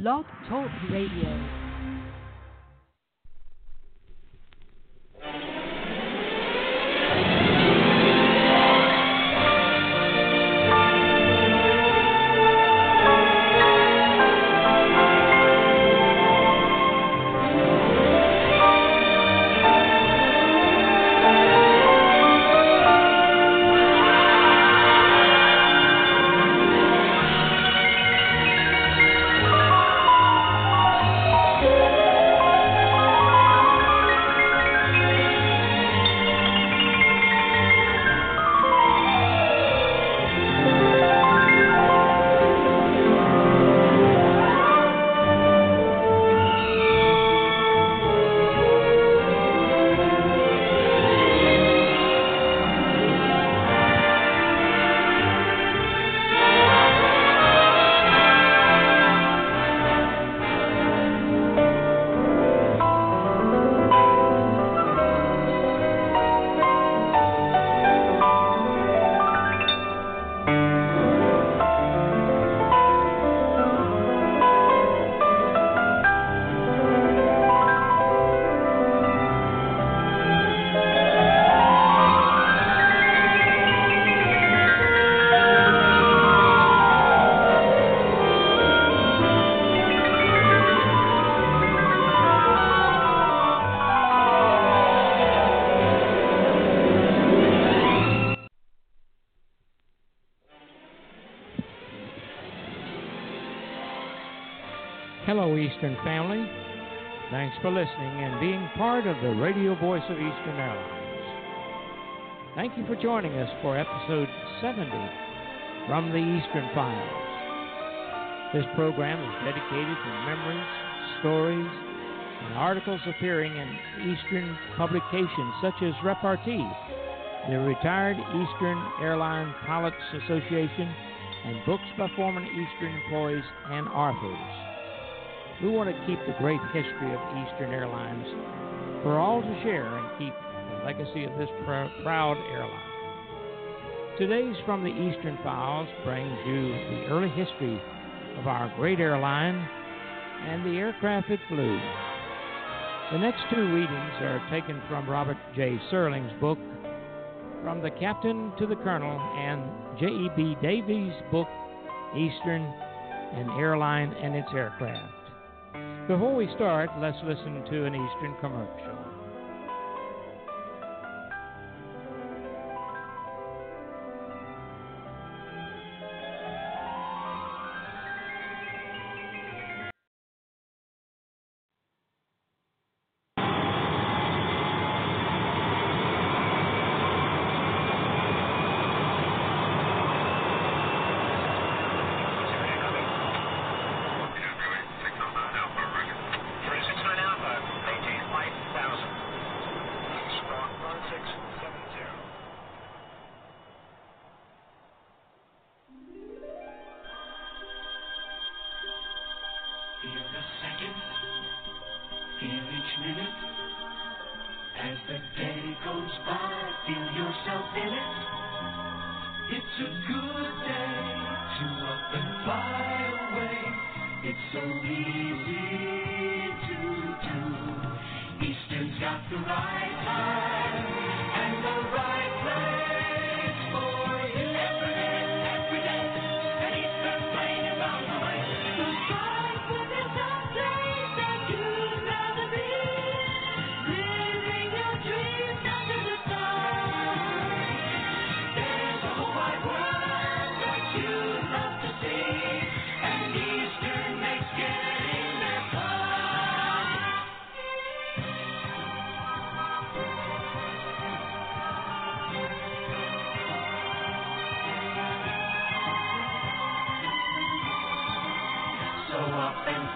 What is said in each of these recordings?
Blog Talk Radio. Eastern family. Thanks for listening and being part of the radio voice of Eastern Airlines. Thank you for joining us for episode 70 from the Eastern Files. This program is dedicated to memories, stories, and articles appearing in Eastern publications such as Repartee, the Retired Eastern Airline Pilots Association, and books by former Eastern employees and authors. We want to keep the great history of Eastern Airlines for all to share and keep the legacy of this pr- proud airline. Today's From the Eastern Files brings you the early history of our great airline and the aircraft it flew. The next two readings are taken from Robert J. Serling's book, From the Captain to the Colonel, and J.E.B. Davies' book, Eastern, an Airline and Its Aircraft. Before we start, let's listen to an Eastern commercial.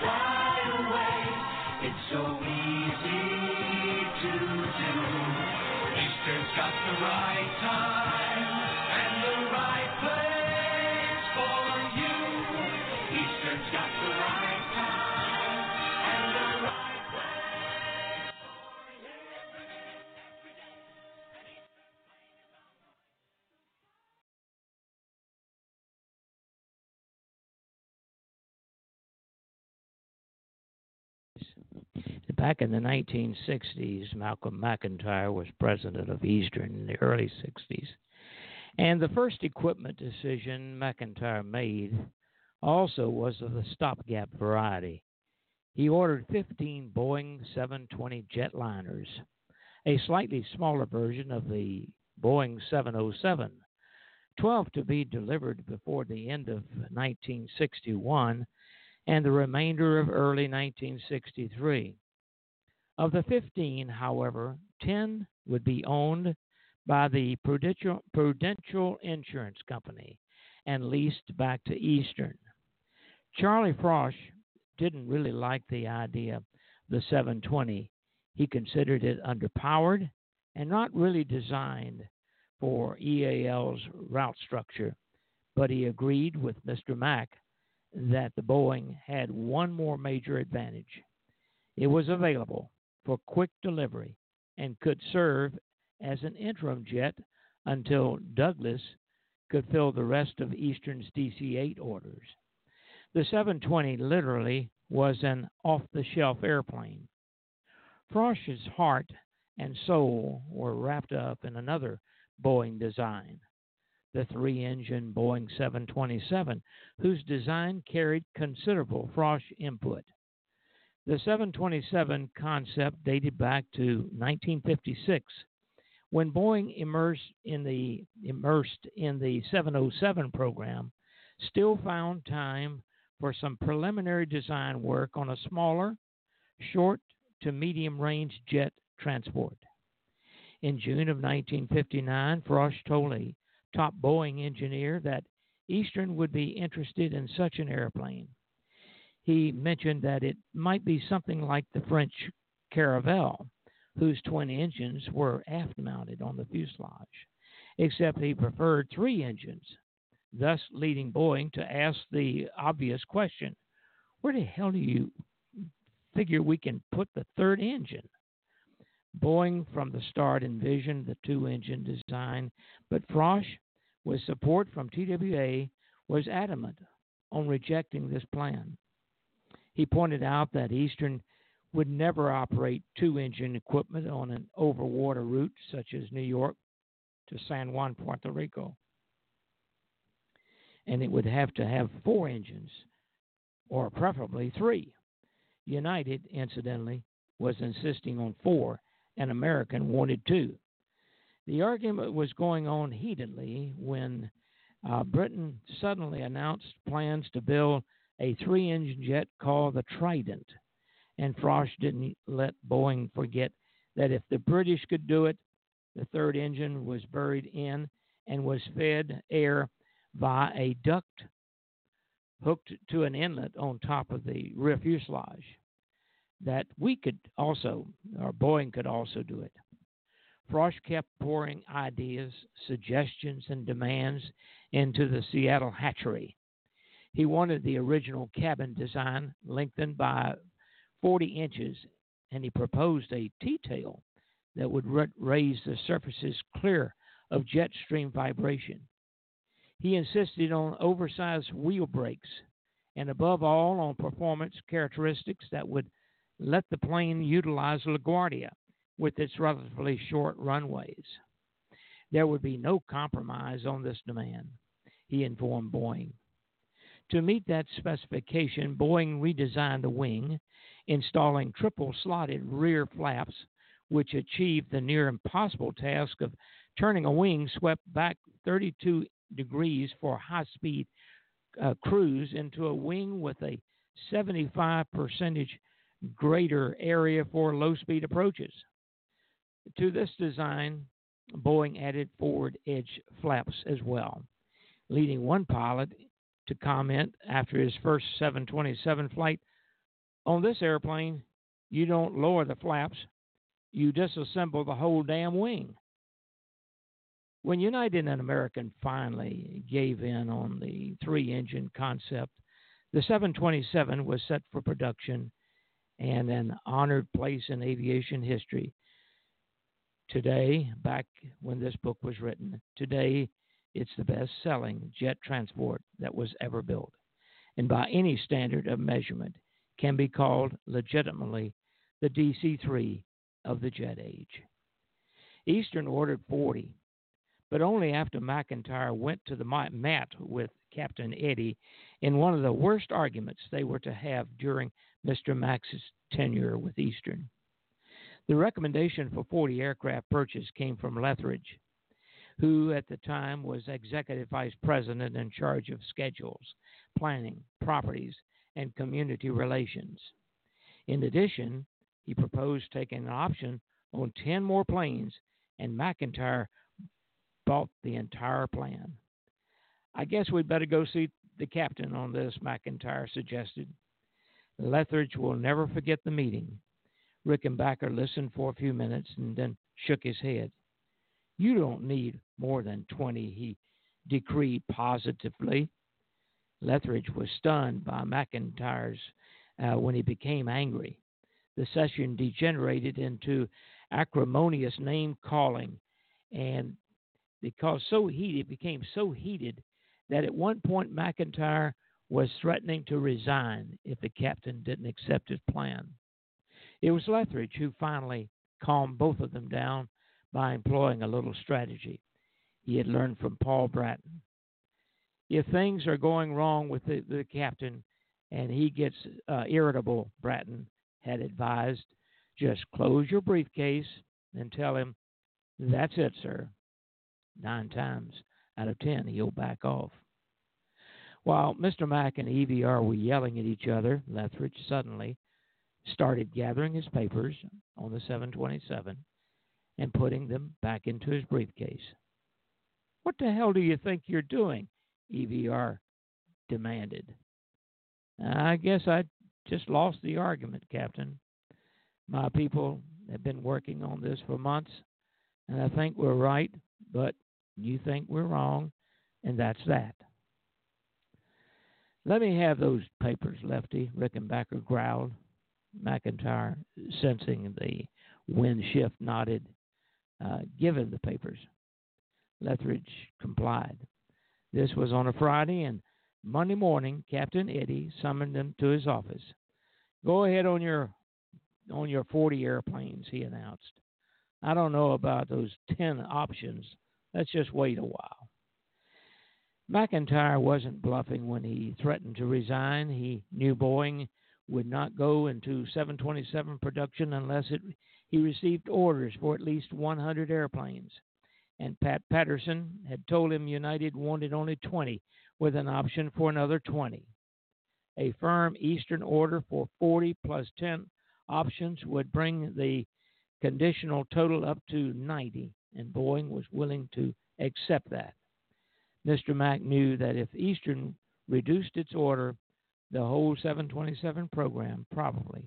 Away. It's so easy to do. Eastern's got the right time and the right place Back in the 1960s, Malcolm McIntyre was president of Eastern in the early 60s. And the first equipment decision McIntyre made also was of the stopgap variety. He ordered 15 Boeing 720 jetliners, a slightly smaller version of the Boeing 707, 12 to be delivered before the end of 1961 and the remainder of early 1963. Of the 15, however, 10 would be owned by the Prudential, Prudential Insurance Company and leased back to Eastern. Charlie Froesch didn't really like the idea of the 720. He considered it underpowered and not really designed for EAL's route structure, but he agreed with Mr. Mack that the Boeing had one more major advantage. It was available for quick delivery and could serve as an interim jet until Douglas could fill the rest of Eastern's DC 8 orders. The 720 literally was an off the shelf airplane. Froesch's heart and soul were wrapped up in another Boeing design, the three engine Boeing 727, whose design carried considerable Frosch input. The 727 concept dated back to 1956 when Boeing immersed in the immersed in the 707 program still found time for some preliminary design work on a smaller, short to medium range jet transport. In June of 1959, Froesch told a top Boeing engineer that Eastern would be interested in such an airplane he mentioned that it might be something like the French Caravelle, whose twin engines were aft mounted on the fuselage, except he preferred three engines, thus leading Boeing to ask the obvious question where the hell do you figure we can put the third engine? Boeing from the start envisioned the two engine design, but Froesch, with support from TWA, was adamant on rejecting this plan. He pointed out that Eastern would never operate two engine equipment on an overwater route such as New York to San Juan, Puerto Rico. And it would have to have four engines, or preferably three. United, incidentally, was insisting on four, and American wanted two. The argument was going on heatedly when uh, Britain suddenly announced plans to build a three engine jet called the Trident. And Froesch didn't let Boeing forget that if the British could do it, the third engine was buried in and was fed air via a duct hooked to an inlet on top of the rear fuselage. That we could also, or Boeing could also do it. Froesch kept pouring ideas, suggestions, and demands into the Seattle hatchery. He wanted the original cabin design lengthened by 40 inches, and he proposed a T tail that would raise the surfaces clear of jet stream vibration. He insisted on oversized wheel brakes and, above all, on performance characteristics that would let the plane utilize LaGuardia with its relatively short runways. There would be no compromise on this demand, he informed Boeing. To meet that specification, Boeing redesigned the wing, installing triple slotted rear flaps, which achieved the near impossible task of turning a wing swept back 32 degrees for high speed uh, cruise into a wing with a 75 percentage greater area for low speed approaches. To this design, Boeing added forward edge flaps as well, leading one pilot to comment after his first 727 flight on this airplane, you don't lower the flaps, you disassemble the whole damn wing. When United and American finally gave in on the three engine concept, the 727 was set for production and an honored place in aviation history. Today, back when this book was written, today it's the best selling jet transport that was ever built, and by any standard of measurement can be called legitimately the DC 3 of the jet age. Eastern ordered 40, but only after McIntyre went to the mat with Captain Eddy in one of the worst arguments they were to have during Mr. Mack's tenure with Eastern. The recommendation for 40 aircraft purchase came from Lethbridge, who at the time was executive vice president in charge of schedules, planning, properties, and community relations. In addition, he proposed taking an option on 10 more planes, and McIntyre bought the entire plan. I guess we'd better go see the captain on this, McIntyre suggested. Lethbridge will never forget the meeting. Rickenbacker listened for a few minutes and then shook his head. You don't need more than 20, he decreed positively. Lethbridge was stunned by McIntyre's uh, when he became angry. The session degenerated into acrimonious name calling, and because so heated, became so heated that at one point McIntyre was threatening to resign if the captain didn't accept his plan. It was Lethbridge who finally calmed both of them down by employing a little strategy he had learned from Paul Brattain. If things are going wrong with the, the captain and he gets uh, irritable, Brattain had advised, just close your briefcase and tell him, That's it, sir. Nine times out of ten, he'll back off. While Mr. Mack and EVR were yelling at each other, Lethbridge suddenly started gathering his papers on the 727 and putting them back into his briefcase. What the hell do you think you're doing? EVR demanded. I guess I just lost the argument, Captain. My people have been working on this for months, and I think we're right, but you think we're wrong, and that's that. Let me have those papers, Lefty, Rickenbacker growled. McIntyre, sensing the wind shift, nodded. Uh, give the papers. Lethbridge complied. This was on a Friday, and Monday morning, Captain Eddy summoned him to his office. Go ahead on your on your 40 airplanes, he announced. I don't know about those 10 options. Let's just wait a while. McIntyre wasn't bluffing when he threatened to resign. He knew Boeing would not go into 727 production unless it, he received orders for at least 100 airplanes. And Pat Patterson had told him United wanted only 20 with an option for another 20. A firm Eastern order for 40 plus 10 options would bring the conditional total up to 90, and Boeing was willing to accept that. Mr. Mack knew that if Eastern reduced its order, the whole 727 program probably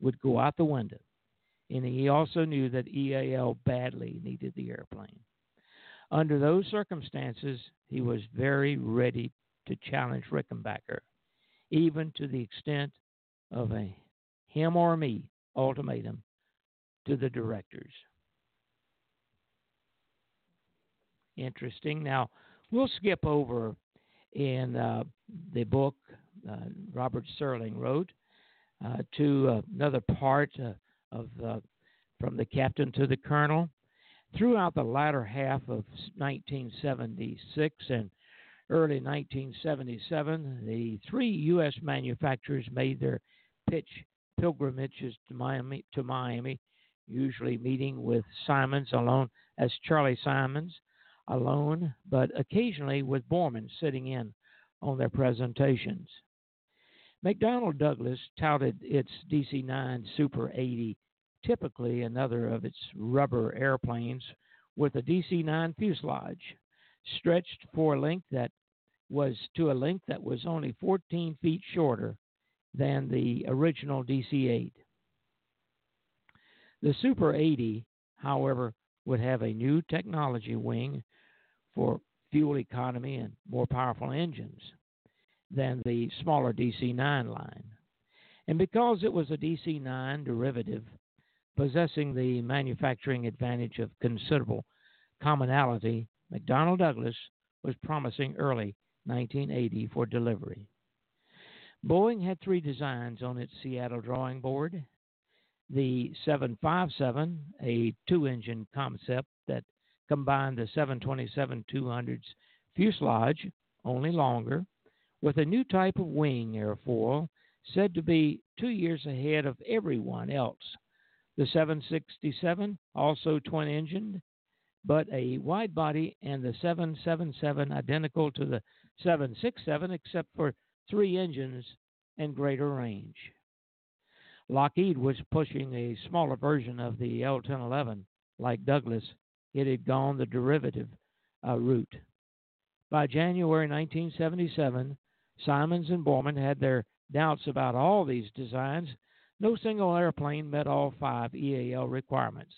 would go out the window. And he also knew that EAL badly needed the airplane. Under those circumstances, he was very ready to challenge Rickenbacker, even to the extent of a him or me ultimatum to the directors. Interesting. Now, we'll skip over in uh, the book uh, Robert Serling wrote uh, to another part uh, of from the captain to the colonel. Throughout the latter half of 1976 and early 1977, the three U.S. manufacturers made their pitch pilgrimages to Miami, to Miami, usually meeting with Simons alone as Charlie Simons alone, but occasionally with Borman sitting in on their presentations. McDonnell Douglas touted its DC 9 Super 80, typically another of its rubber airplanes, with a DC 9 fuselage, stretched for a length that was to a length that was only 14 feet shorter than the original DC 8. The Super 80, however, would have a new technology wing for fuel economy and more powerful engines than the smaller DC 9 line. And because it was a DC 9 derivative, possessing the manufacturing advantage of considerable commonality, McDonnell Douglas was promising early 1980 for delivery. Boeing had three designs on its Seattle drawing board. the 757, a two engine concept that combined the 727 200's fuselage, only longer, with a new type of wing airfoil said to be two years ahead of everyone else. The 767, also twin engined, but a wide body, and the 777 identical to the 767 except for three engines and greater range. Lockheed was pushing a smaller version of the L 1011. Like Douglas, it had gone the derivative uh, route. By January 1977, Simons and Borman had their doubts about all these designs. No single airplane met all five EAL requirements.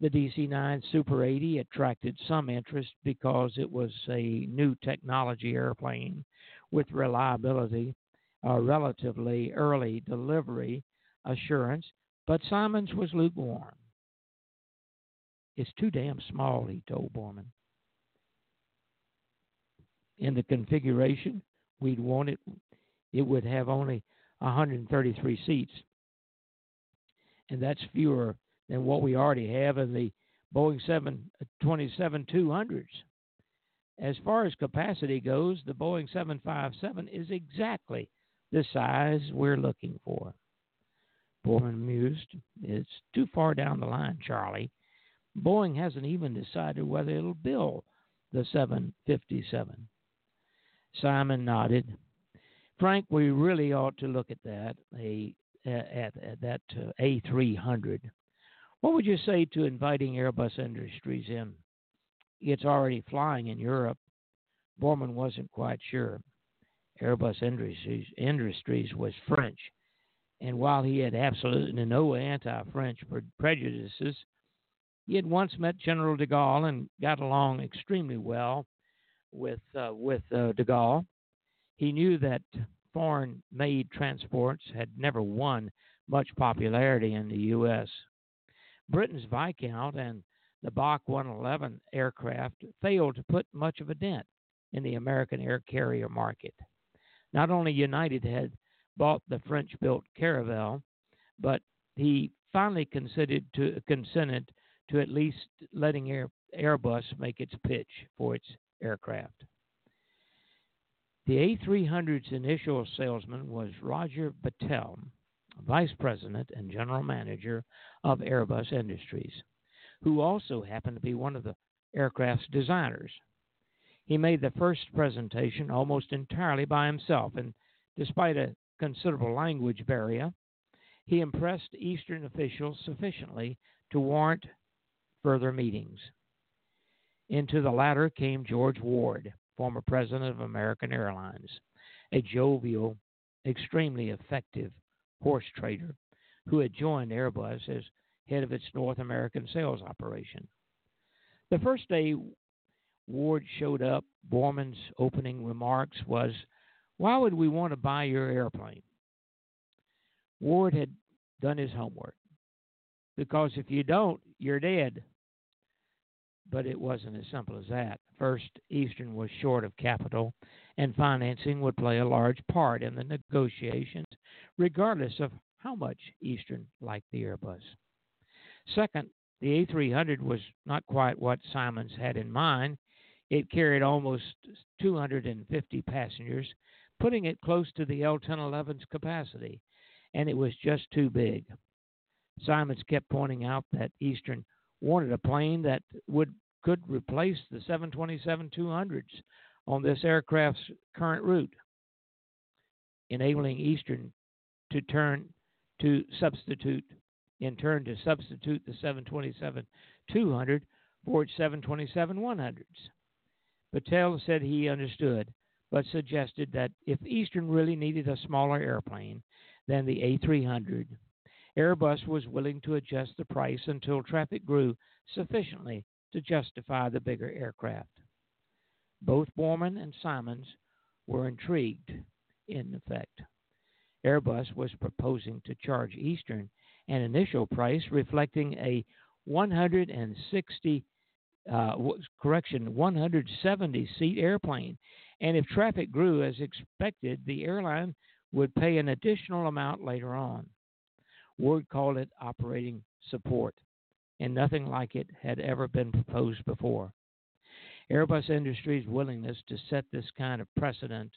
The DC 9 Super 80 attracted some interest because it was a new technology airplane with reliability, a relatively early delivery assurance, but Simons was lukewarm. It's too damn small, he told Borman. In the configuration we'd want it, it would have only 133 seats. And that's fewer than what we already have in the Boeing 727 200s. As far as capacity goes, the Boeing 757 is exactly the size we're looking for. Borman mused. It's too far down the line, Charlie. Boeing hasn't even decided whether it'll build the 757. Simon nodded. Frank, we really ought to look at that, a, at, at that uh, A300. What would you say to inviting Airbus Industries in? It's already flying in Europe. Borman wasn't quite sure. Airbus Industries, Industries was French, and while he had absolutely no anti French prejudices, he had once met General de Gaulle and got along extremely well with, uh, with uh, de Gaulle. He knew that foreign made transports had never won much popularity in the U.S. Britain's Viscount and the BAC 111 aircraft failed to put much of a dent in the American air carrier market. Not only United had bought the French built Caravelle, but he finally considered to, consented to at least letting Air, Airbus make its pitch for its aircraft. The A300's initial salesman was Roger Béteille, Vice President and General Manager of Airbus Industries, who also happened to be one of the aircraft's designers. He made the first presentation almost entirely by himself, and despite a considerable language barrier, he impressed Eastern officials sufficiently to warrant further meetings. Into the latter came George Warde, former president of American Airlines, a jovial, extremely effective horse trader who had joined Airbus as head of its North American sales operation. The first day Warde showed up, Borman's opening remarks was, Why would we want to buy your airplane? Warde had done his homework. Because if you don't, you're dead. But it wasn't as simple as that. First, Eastern was short of capital, and financing would play a large part in the negotiations, regardless of how much Eastern liked the Airbus. Second, the A300 was not quite what Simons had in mind. It carried almost 250 passengers, putting it close to the L 1011's capacity, and it was just too big. Simons kept pointing out that Eastern wanted a plane that would could replace the 727 200s on this aircraft's current route, enabling Eastern to turn to substitute in turn to substitute the 727 200 for its 727 100s. Béteille said he understood, but suggested that if Eastern really needed a smaller airplane than the A300, Airbus was willing to adjust the price until traffic grew sufficiently to justify the bigger aircraft. Both Borman and Simons were intrigued, in effect. Airbus was proposing to charge Eastern an initial price reflecting a 160 uh, correction 170 seat airplane and if traffic grew as expected the airline would pay an additional amount later on Warde called it operating support, and nothing like it had ever been proposed before. Airbus Industries' willingness to set this kind of precedent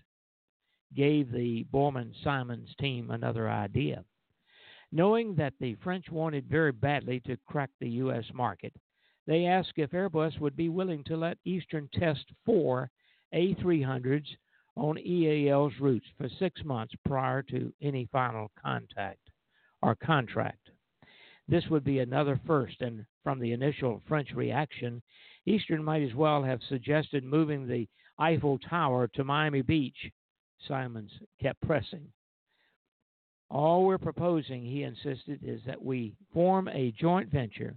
gave the Borman Simons team another idea. Knowing that the French wanted very badly to crack the U.S. market, they asked if Airbus would be willing to let Eastern test four A300s on EAL's routes for six months prior to any final contact or contract. This would be another first, and from the initial French reaction, Eastern might as well have suggested moving the Eiffel Tower to Miami Beach. Simons kept pressing. All we're proposing, he insisted, is that we form a joint venture.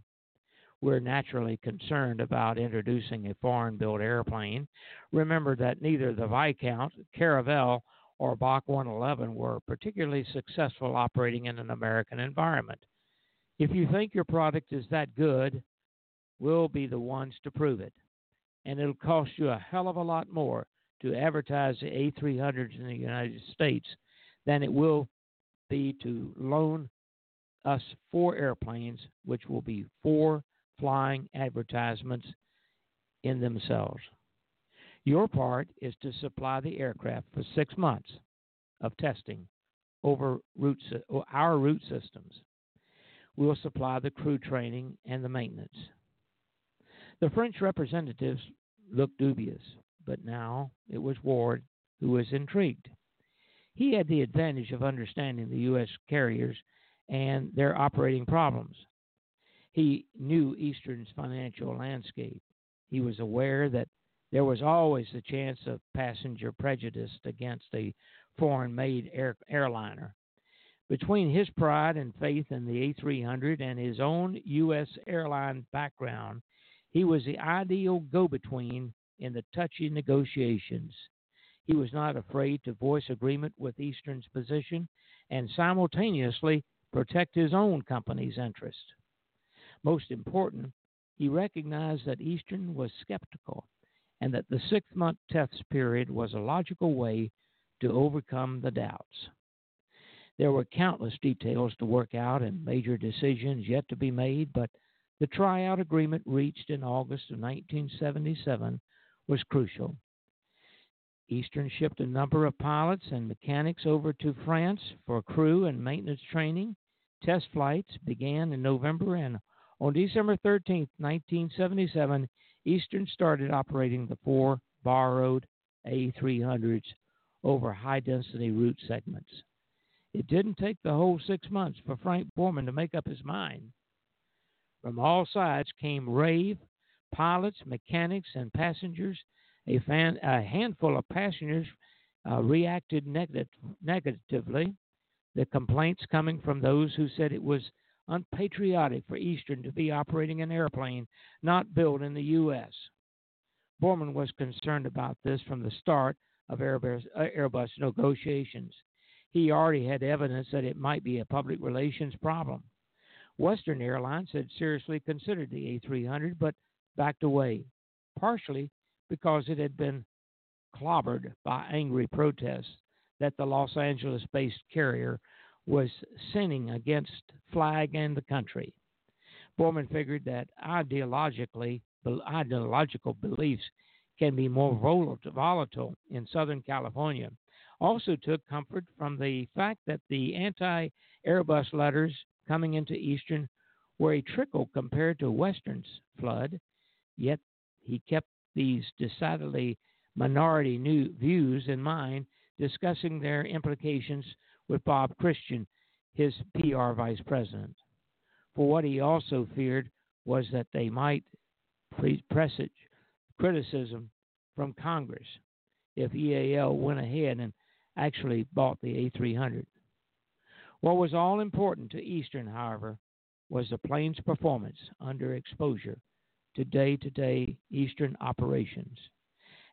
We're naturally concerned about introducing a foreign built airplane. Remember that neither the Viscount, Caravelle, or BAC 111 were particularly successful operating in an American environment. If you think your product is that good, we'll be the ones to prove it. And it'll cost you a hell of a lot more to advertise the A300s in the United States than it will be to loan us four airplanes, which will be four flying advertisements in themselves. Your part is to supply the aircraft for six months of testing over our route systems. We'll supply the crew training and the maintenance. The French representatives looked dubious, but now it was Warde who was intrigued. He had the advantage of understanding the U.S. carriers and their operating problems. He knew Eastern's financial landscape. He was aware that there was always the chance of passenger prejudice against a foreign made air, airliner. Between his pride and faith in the A300 and his own U.S. airline background, he was the ideal go between in the touchy negotiations. He was not afraid to voice agreement with Eastern's position and simultaneously protect his own company's interest. Most important, he recognized that Eastern was skeptical and that the six month test period was a logical way to overcome the doubts. There were countless details to work out and major decisions yet to be made, but the tryout agreement reached in August of 1977 was crucial. Eastern shipped a number of pilots and mechanics over to France for crew and maintenance training. Test flights began in November, and on December 13, 1977, Eastern started operating the four borrowed A300s over high density route segments. It didn't take the whole six months for Frank Borman to make up his mind. From all sides came rave, pilots, mechanics, and passengers a, fan, a handful of passengers uh, reacted negative, negatively. The complaints coming from those who said it was unpatriotic for Eastern to be operating an airplane not built in the U.S. Borman was concerned about this from the start of Airbus, uh, Airbus negotiations. He already had evidence that it might be a public relations problem. Western Airlines had seriously considered the A300 but backed away, partially because it had been clobbered by angry protests that the Los Angeles based carrier was sinning against flag and the country. Borman figured that ideologically, ideological beliefs can be more volatile in Southern California. Also took comfort from the fact that the anti Airbus letters coming into Eastern were a trickle compared to Western's flood, yet he kept these decidedly minority new views in mind, discussing their implications with Bob Christian, his PR vice president. For what he also feared was that they might presage criticism from Congress if EAL went ahead and actually bought the A300. What was all important to Eastern, however, was the plane's performance under exposure to day to day Eastern operations.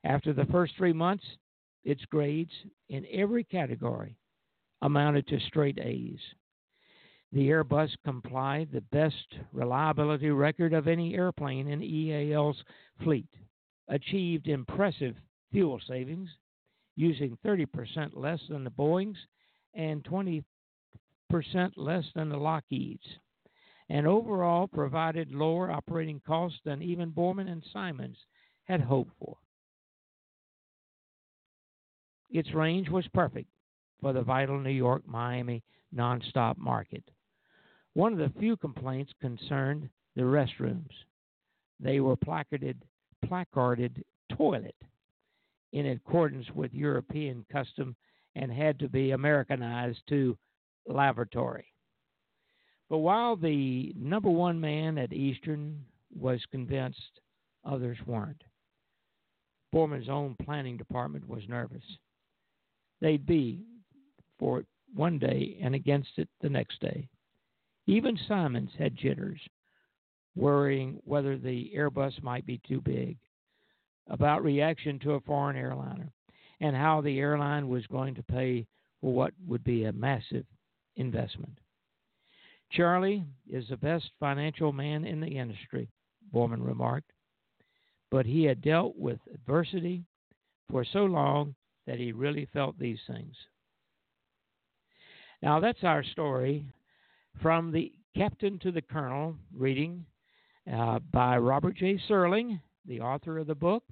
After the first three months, its grades in every category amounted to straight A's. The Airbus complied the best reliability record of any airplane in EAL's fleet, achieved impressive fuel savings, using 30% less than the Boeing's and 20% less than the Lockheed's, and overall provided lower operating costs than even Borman and Simons had hoped for. Its range was perfect for the vital New York Miami nonstop market. One of the few complaints concerned the restrooms. They were placarded, placarded toilet in accordance with European custom and had to be Americanized to lavatory. But while the number one man at Eastern was convinced, others weren't. Borman's own planning department was nervous. They'd be for it one day and against it the next day. Even Simons had jitters, worrying whether the Airbus might be too big, about reaction to a foreign airliner, and how the airline was going to pay for what would be a massive investment. Charlie is the best financial man in the industry, Borman remarked, but he had dealt with adversity for so long that he really felt these things. Now, that's our story from the Captain to the Colonel, reading uh, by Robert J. Serling, the author of the book,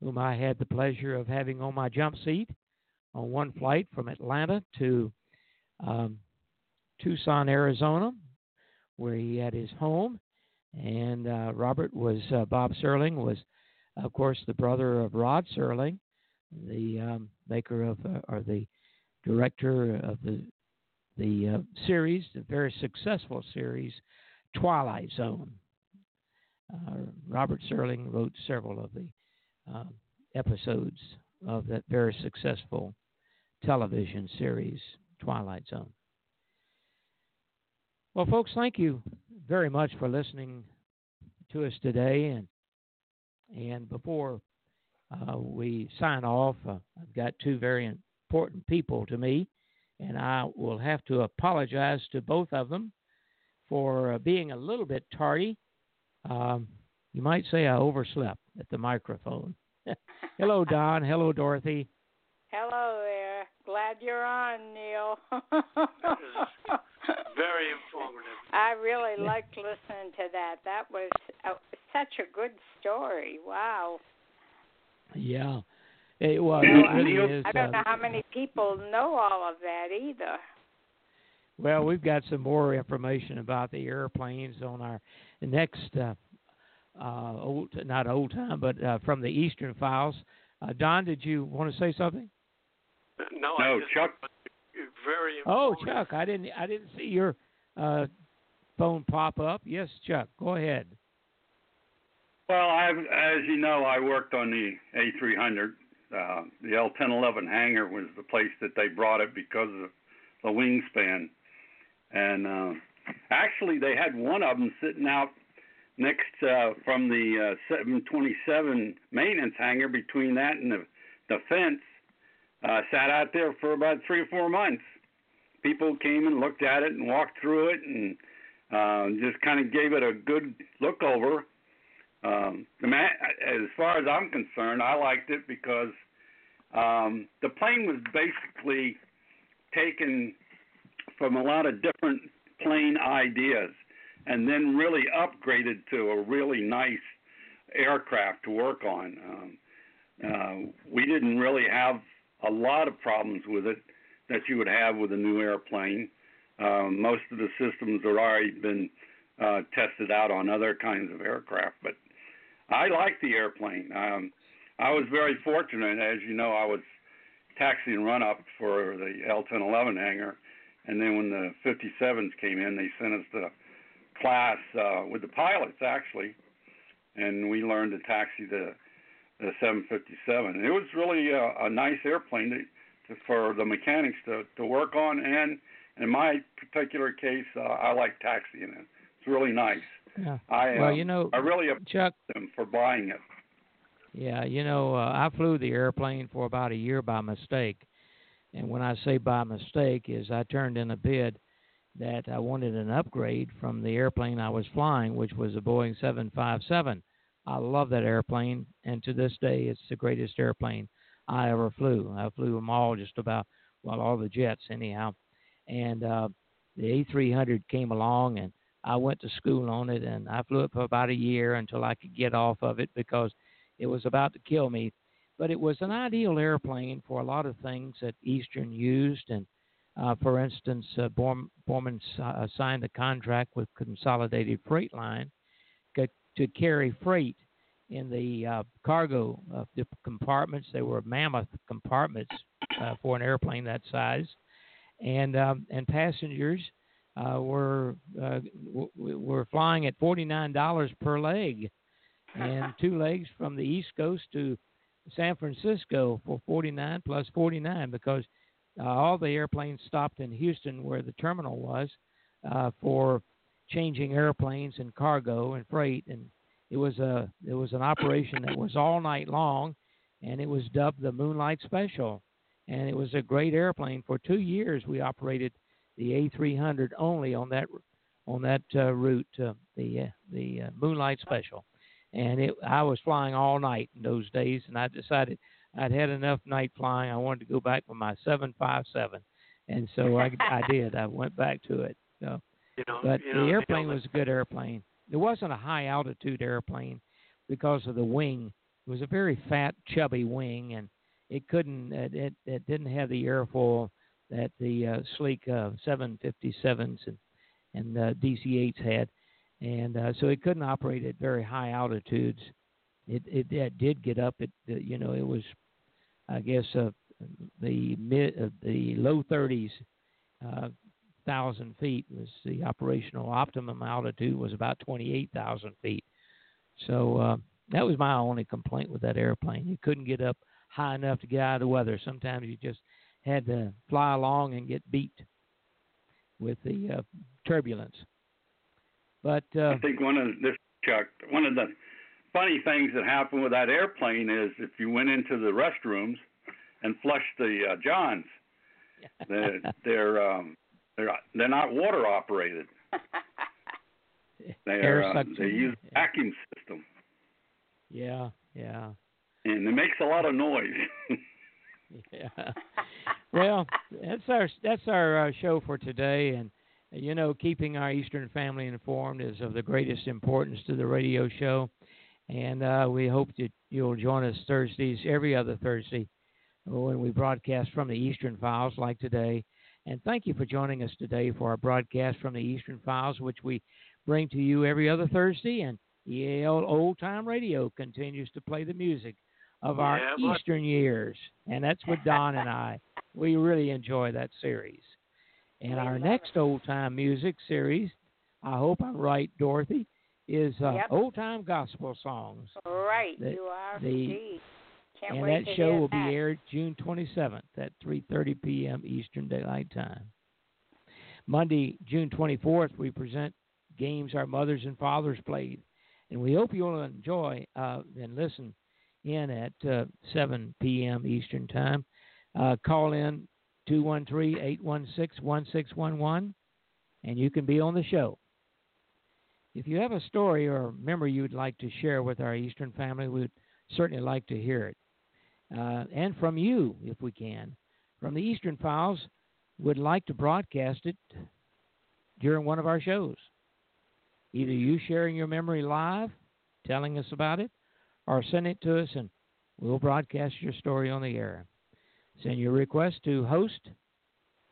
whom I had the pleasure of having on my jump seat on one flight from Atlanta to um, Tucson, Arizona, where he had his home. And uh, Robert was, uh, Bob Serling was, of course, the brother of Rod Serling, the um, maker of, uh, or the director of the the uh, series, the very successful series, Twilight Zone. Uh, Robert Serling wrote several of the uh, episodes of that very successful television series, Twilight Zone. Well, folks, thank you very much for listening to us today. And and before uh, we sign off, uh, I've got two very important people to me and I will have to apologize to both of them for uh, being a little bit tardy. Um, you might say I overslept at the microphone. Hello, Don. Hello, Dorothy. Hello there. Glad you're on, Neil. very informative. I really liked listening to that. That was a, such a good story. Wow. Yeah. It, well, it really is, I don't uh, know how many people know all of that either. Well, we've got some more information about the airplanes on our next uh, uh, old, not old time, but uh, from the Eastern Files. Uh, Don, did you want to say something? No, No, I just, Chuck. Very Oh. Chuck, I didn't, I didn't see your uh, phone pop up. Yes, Chuck, go ahead. Well, I've, as you know, I worked on the A300. Uh, the L1011 hangar was the place that they brought it because of the wingspan. And uh, actually, they had one of them sitting out next uh, from the uh, 727 maintenance hangar between that and the, the fence. Uh, sat out there for about three or four months. People came and looked at it and walked through it and uh, just kind of gave it a good look over. Um, the man, as far as I'm concerned, I liked it because um, the plane was basically taken from a lot of different plane ideas and then really upgraded to a really nice aircraft to work on. Um, uh, we didn't really have a lot of problems with it that you would have with a new airplane. Um, most of the systems have already been uh, tested out on other kinds of aircraft, but I like the airplane. Um, I was very fortunate, as you know, I was taxi and run up for the L1011 hangar, and then when the 57s came in, they sent us to class uh, with the pilots actually, and we learned to taxi the the 757. It was really a, a nice airplane to, to, for the mechanics to to work on, and in my particular case, uh, I like taxiing it. It's really nice. Yeah. I well, um, you know, I really Chuck, them for buying it. Yeah, you know, uh, I flew the airplane for about a year by mistake. And when I say by mistake is I turned in a bid that I wanted an upgrade from the airplane I was flying, which was a Boeing 757. I love that airplane, and to this day, it's the greatest airplane I ever flew. I flew them all just about, well, all the jets anyhow. And uh, the A300 came along, and I went to school on it, and I flew it for about a year until I could get off of it because it was about to kill me. But it was an ideal airplane for a lot of things that Eastern used, and uh, for instance, uh, Borm, Borman uh, signed a contract with Consolidated Freight Line to, carry freight in the uh, cargo the compartments. They were mammoth compartments uh, for an airplane that size, and um, and passengers uh, we were uh, w- were flying at forty nine dollars per leg, and two legs from the East Coast to San Francisco for forty nine plus forty nine because uh, all the airplanes stopped in Houston where the terminal was uh, for changing airplanes and cargo and freight. And it was a it was an operation that was all night long and it was dubbed the Moonlight Special. And it was a great airplane. For 2 years we operated the A300 only on that on that uh, route uh, the uh, the uh, Moonlight Special and it I was flying all night in those days and I decided I'd had enough night flying I wanted to go back with my 757 and so I I did I went back to it so You know, but you know, the airplane was a good airplane. It wasn't a high altitude airplane because of the wing. It was a very fat, chubby wing, and it couldn't. It it, it didn't have the airfoil that the uh, sleek uh, 757s and and uh, DC-8s had, and uh, so it couldn't operate at very high altitudes. It it, it did get up at you know it was, I guess uh, the mid uh, the low 30s. Uh, thousand feet was the operational optimum altitude was about twenty eight thousand feet. So uh, that was my only complaint with that airplane. You couldn't get up high enough to get out of the weather. Sometimes you just had to fly along and get beat with the uh, turbulence. But uh, I think one of this Chuck, one of the funny things that happened with that airplane is if you went into the restrooms and flushed the uh, johns, they're they're um, they're they're not water operated. They are, uh, they use Yeah. vacuum system, yeah, yeah, and it makes a lot of noise. yeah. well, that's our that's our uh, show for today, and you know, keeping our Eastern family informed is of the greatest importance to the radio show, and uh, we hope that you'll join us Thursdays, every other Thursday, when we broadcast from the Eastern Files, like today. And thank you for joining us today for our broadcast from the Eastern Files, which we bring to you every other Thursday. And EAL Old Time Radio continues to play the music of our Yeah, but- Eastern years, and that's with Don and I. We really enjoy that series. And our next old time music series, I hope I'm right, Dorothy, is uh, Yep. old time gospel songs. right, The- you are the- indeed. Can't and wait that to show will that. be aired June 27th at 3:30 p.m. Eastern Daylight Time. Monday, June 24th, we present games our mothers and fathers played, and we hope you'll enjoy uh, and listen in at uh, 7 p.m. Eastern Time. Uh, call in 213-816-1611, and you can be on the show. If you have a story or memory you'd like to share with our Eastern family, we'd certainly like to hear it uh, and from you if we can. From the Eastern Files, would like to broadcast it during one of our shows. Either you sharing your memory live, telling us about it, or send it to us and we'll broadcast your story on the air. Send your request to host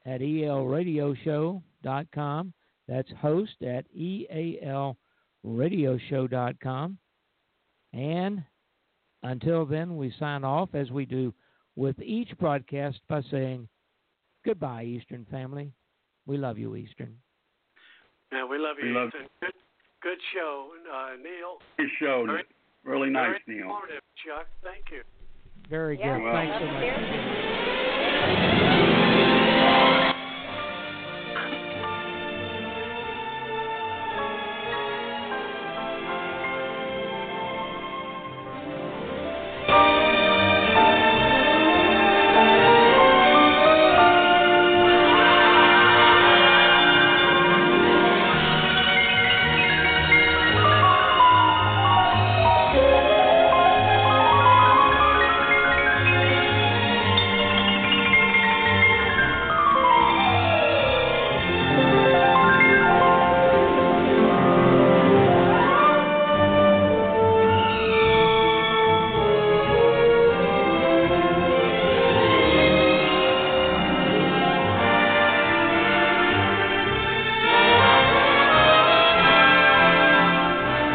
at ealradioshow.com. That's host at ealradioshow.com. And until then, we sign off as we do with each broadcast by saying, Goodbye, Eastern family. We love you, Eastern. Yeah, we love you, We love- Ethan. Good, good show, uh, Neil. Good show, Very- really nice, Very Neil. informative, Chuck. Thank you. Very Yeah, good. well, Thanks so much. to hear it.